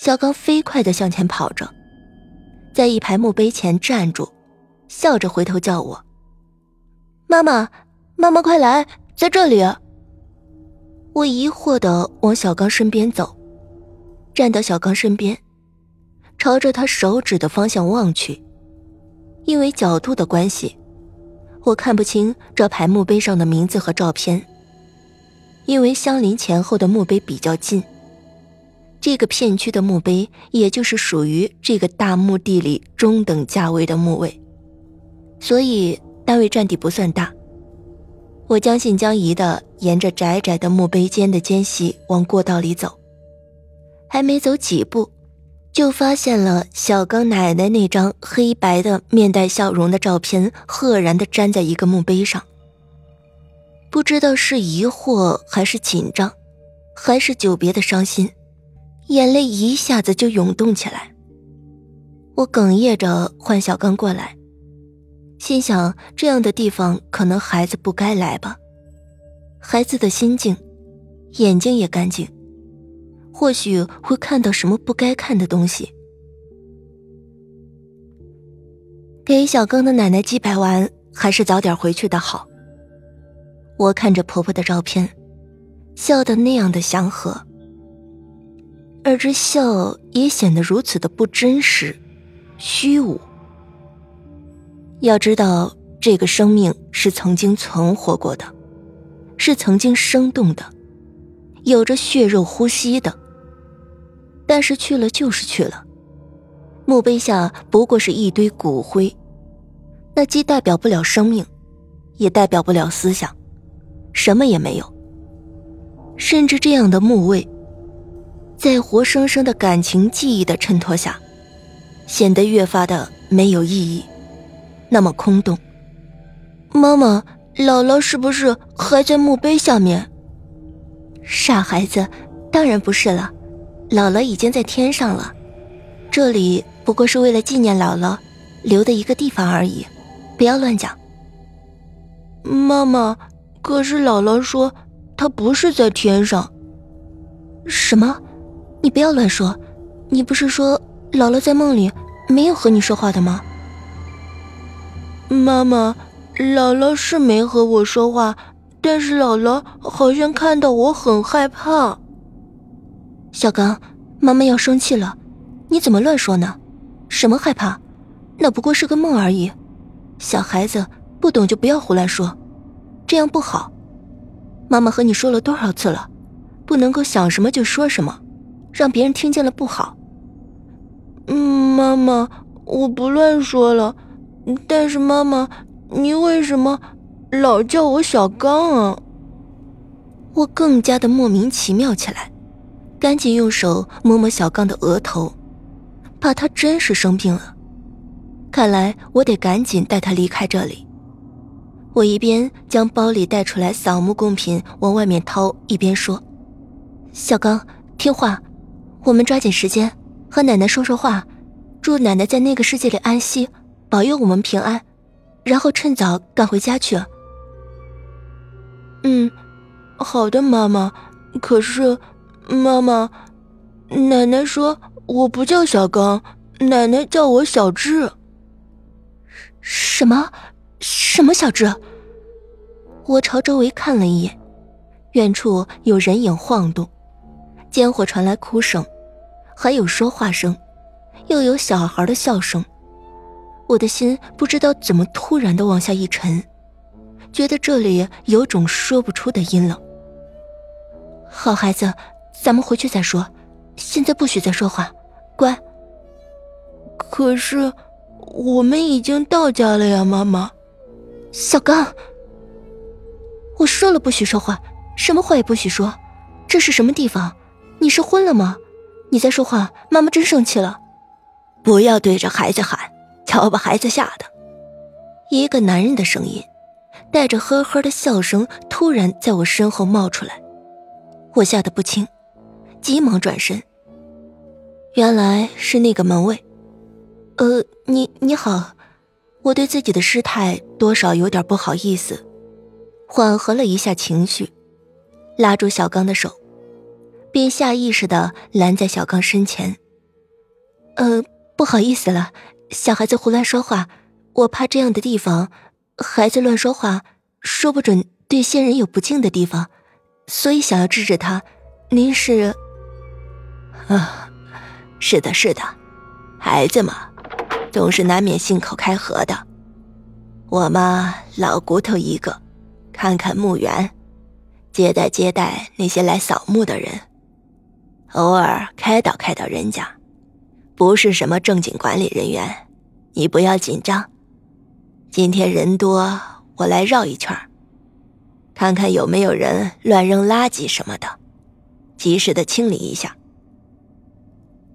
小刚飞快的向前跑着，在一排墓碑前站住，笑着回头叫我：“妈妈，妈妈，快来，在这里！”我疑惑的往小刚身边走，站到小刚身边，朝着他手指的方向望去，因为角度的关系，我看不清这排墓碑上的名字和照片。因为相邻前后的墓碑比较近。这个片区的墓碑，也就是属于这个大墓地里中等价位的墓位，所以单位占地不算大。我将信将疑的沿着窄窄的墓碑间的间隙往过道里走，还没走几步，就发现了小刚奶奶那张黑白的面带笑容的照片，赫然的粘在一个墓碑上。不知道是疑惑还是紧张，还是久别的伤心。眼泪一下子就涌动起来，我哽咽着唤小刚过来，心想这样的地方可能孩子不该来吧。孩子的心境，眼睛也干净，或许会看到什么不该看的东西。给小刚的奶奶祭拜完，还是早点回去的好。我看着婆婆的照片，笑得那样的祥和。而这笑也显得如此的不真实、虚无。要知道，这个生命是曾经存活过的，是曾经生动的，有着血肉呼吸的。但是去了就是去了，墓碑下不过是一堆骨灰，那既代表不了生命，也代表不了思想，什么也没有。甚至这样的墓位。在活生生的感情记忆的衬托下，显得越发的没有意义，那么空洞。妈妈，姥姥是不是还在墓碑下面？傻孩子，当然不是了，姥姥已经在天上了，这里不过是为了纪念姥姥留的一个地方而已，不要乱讲。妈妈，可是姥姥说她不是在天上。什么？你不要乱说，你不是说姥姥在梦里没有和你说话的吗？妈妈，姥姥是没和我说话，但是姥姥好像看到我很害怕。小刚，妈妈要生气了，你怎么乱说呢？什么害怕？那不过是个梦而已，小孩子不懂就不要胡乱说，这样不好。妈妈和你说了多少次了，不能够想什么就说什么。让别人听见了不好。嗯，妈妈，我不乱说了。但是妈妈，你为什么老叫我小刚啊？我更加的莫名其妙起来，赶紧用手摸摸小刚的额头，怕他真是生病了。看来我得赶紧带他离开这里。我一边将包里带出来扫墓贡品往外面掏，一边说：“小刚，听话。”我们抓紧时间和奶奶说说话，祝奶奶在那个世界里安息，保佑我们平安，然后趁早赶回家去。嗯，好的，妈妈。可是，妈妈，奶奶说我不叫小刚，奶奶叫我小智。什么？什么小智？我朝周围看了一眼，远处有人影晃动。间或传来哭声，还有说话声，又有小孩的笑声。我的心不知道怎么突然的往下一沉，觉得这里有种说不出的阴冷。好孩子，咱们回去再说，现在不许再说话，乖。可是，我们已经到家了呀，妈妈。小刚，我说了不许说话，什么话也不许说。这是什么地方？你是昏了吗？你再说话，妈妈真生气了。不要对着孩子喊，要把孩子吓的。一个男人的声音，带着呵呵的笑声，突然在我身后冒出来，我吓得不轻，急忙转身。原来是那个门卫。呃，你你好，我对自己的失态多少有点不好意思，缓和了一下情绪，拉住小刚的手。便下意识的拦在小刚身前，呃，不好意思了，小孩子胡乱说话，我怕这样的地方，孩子乱说话，说不准对先人有不敬的地方，所以想要制止他。您是？啊，是的，是的，孩子嘛，总是难免信口开河的。我嘛，老骨头一个，看看墓园，接待接待那些来扫墓的人，偶尔开导开导人家。不是什么正经管理人员，你不要紧张。今天人多，我来绕一圈看看有没有人乱扔垃圾什么的，及时的清理一下。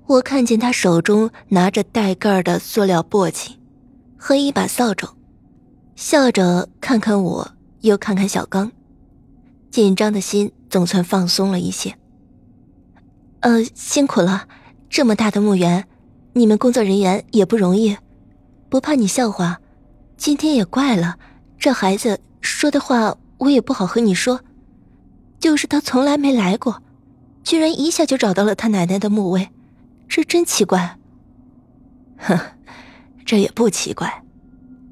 我看见他手中拿着带盖的塑料簸箕和一把扫帚，笑着看看我，又看看小刚，紧张的心总算放松了一些。呃，辛苦了，这么大的墓园。你们工作人员也不容易，不怕你笑话。今天也怪了，这孩子说的话我也不好和你说。就是他从来没来过，居然一下就找到了他奶奶的墓位，这真奇怪。哼，这也不奇怪。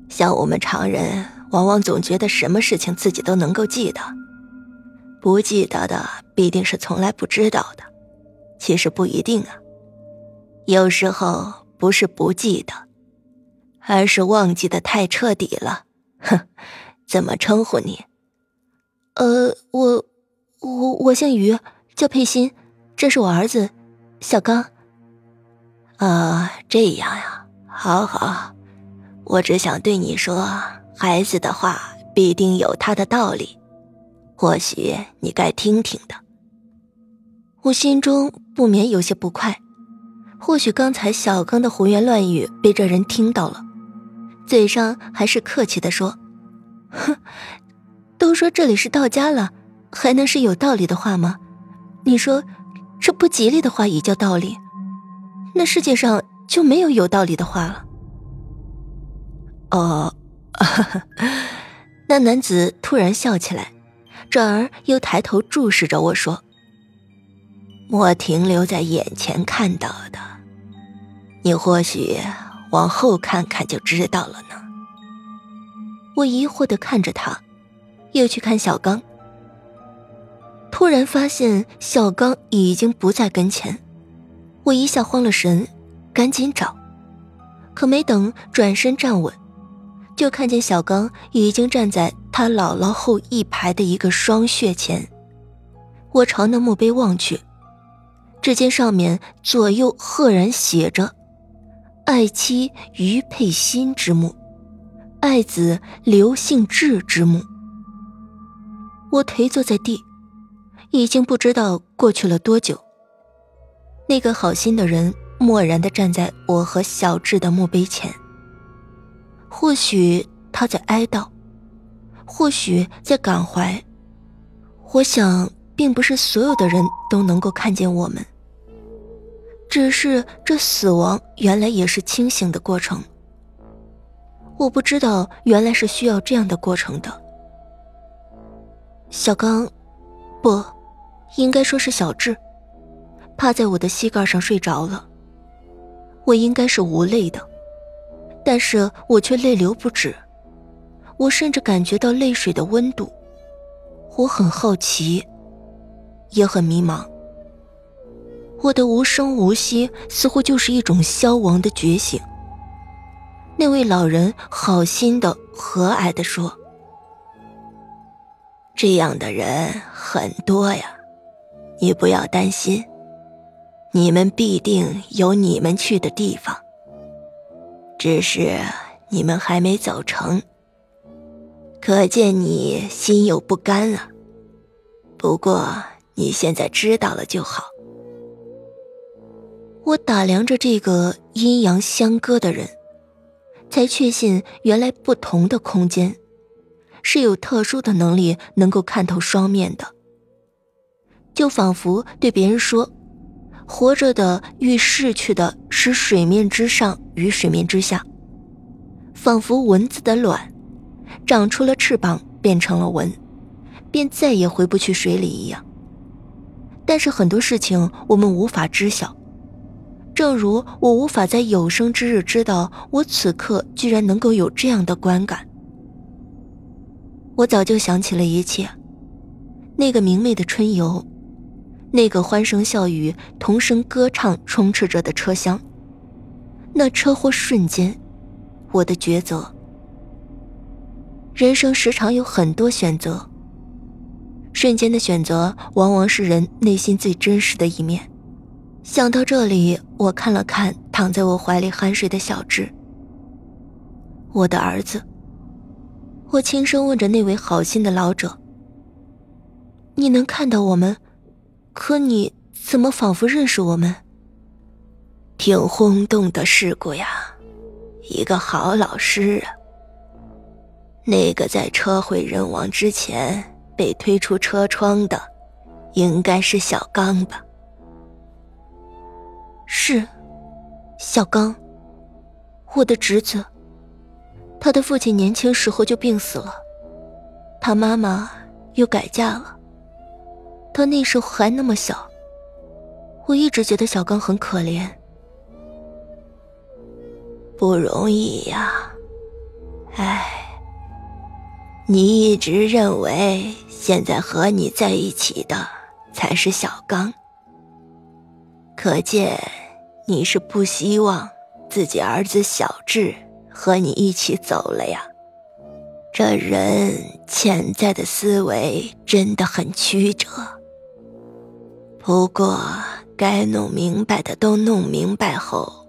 像我们常人，往往总觉得什么事情自己都能够记得，不记得的必定是从来不知道的。其实不一定啊。有时候不是不记得，而是忘记的太彻底了。哼，怎么称呼你？呃，我，我我姓于，叫佩欣，这是我儿子，小刚。啊，这样呀，好好。我只想对你说，孩子的话必定有他的道理，或许你该听听的。我心中不免有些不快。或许刚才小刚的胡言乱语被这人听到了，嘴上还是客气的说：“哼，都说这里是道家了，还能是有道理的话吗？你说，这不吉利的话也叫道理？那世界上就没有有道理的话了？”哦，那男子突然笑起来，转而又抬头注视着我说：“莫停留在眼前看到的。”你或许往后看看就知道了呢。我疑惑的看着他，又去看小刚，突然发现小刚已经不在跟前，我一下慌了神，赶紧找，可没等转身站稳，就看见小刚已经站在他姥姥后一排的一个双穴前。我朝那墓碑望去，只见上面左右赫然写着。爱妻于佩欣之墓，爱子刘姓志之墓。我颓坐在地，已经不知道过去了多久。那个好心的人默然的站在我和小智的墓碑前。或许他在哀悼，或许在感怀。我想，并不是所有的人都能够看见我们。只是这死亡原来也是清醒的过程。我不知道原来是需要这样的过程的。小刚，不，应该说是小智，趴在我的膝盖上睡着了。我应该是无泪的，但是我却泪流不止。我甚至感觉到泪水的温度。我很好奇，也很迷茫。我的无声无息，似乎就是一种消亡的觉醒。那位老人好心的、和蔼的说：“这样的人很多呀，你不要担心，你们必定有你们去的地方。只是你们还没走成，可见你心有不甘啊。不过你现在知道了就好。”我打量着这个阴阳相隔的人，才确信原来不同的空间是有特殊的能力能够看透双面的。就仿佛对别人说：“活着的与逝去的是水面之上与水面之下。”仿佛蚊子的卵长出了翅膀变成了蚊，便再也回不去水里一样。但是很多事情我们无法知晓。正如我无法在有生之日知道，我此刻居然能够有这样的观感。我早就想起了一切，那个明媚的春游，那个欢声笑语、同声歌唱充斥着的车厢，那车祸瞬间，我的抉择。人生时常有很多选择，瞬间的选择往往是人内心最真实的一面。想到这里，我看了看躺在我怀里酣睡的小智，我的儿子。我轻声问着那位好心的老者：“你能看到我们？可你怎么仿佛认识我们？挺轰动的事故呀，一个好老师啊。那个在车毁人亡之前被推出车窗的，应该是小刚吧？是，小刚，我的侄子。”他的父亲年轻时候就病死了，他妈妈又改嫁了。他那时候还那么小，我一直觉得小刚很可怜，不容易呀。唉，你一直认为现在和你在一起的才是小刚，可见你是不希望自己儿子小智。和你一起走了呀，这人潜在的思维真的很曲折。不过该弄明白的都弄明白后，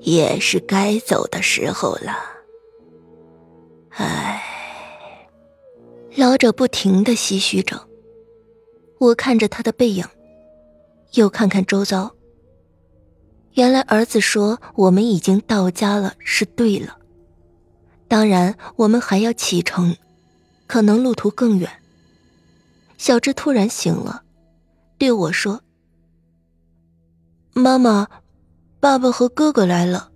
也是该走的时候了。唉，老者不停的唏嘘着，我看着他的背影，又看看周遭。原来儿子说我们已经到家了，是对了。当然，我们还要启程，可能路途更远。小智突然醒了，对我说：“妈妈，爸爸和哥哥来了。”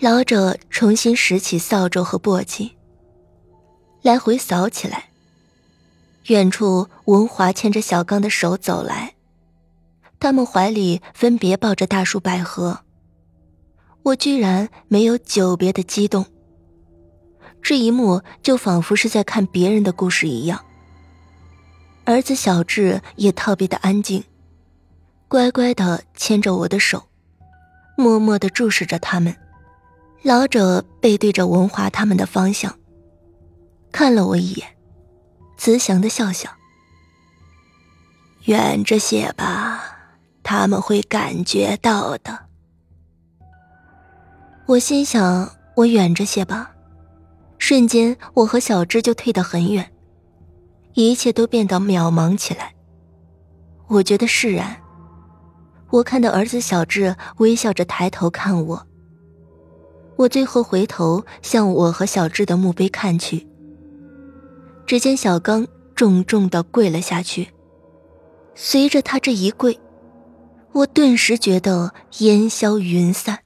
老者重新拾起扫帚和簸箕，来回扫起来。远处，文华牵着小刚的手走来。他们怀里分别抱着大树百合，我居然没有久别的激动。这一幕就仿佛是在看别人的故事一样。儿子小智也特别的安静，乖乖的牵着我的手，默默的注视着他们。老者背对着文华他们的方向，看了我一眼，慈祥的笑笑：“远着些吧。”他们会感觉到的。我心想，我远着些吧。瞬间，我和小智就退得很远，一切都变得渺茫起来。我觉得释然。我看到儿子小智微笑着抬头看我。我最后回头向我和小智的墓碑看去，只见小刚重重的跪了下去。随着他这一跪。我顿时觉得烟消云散。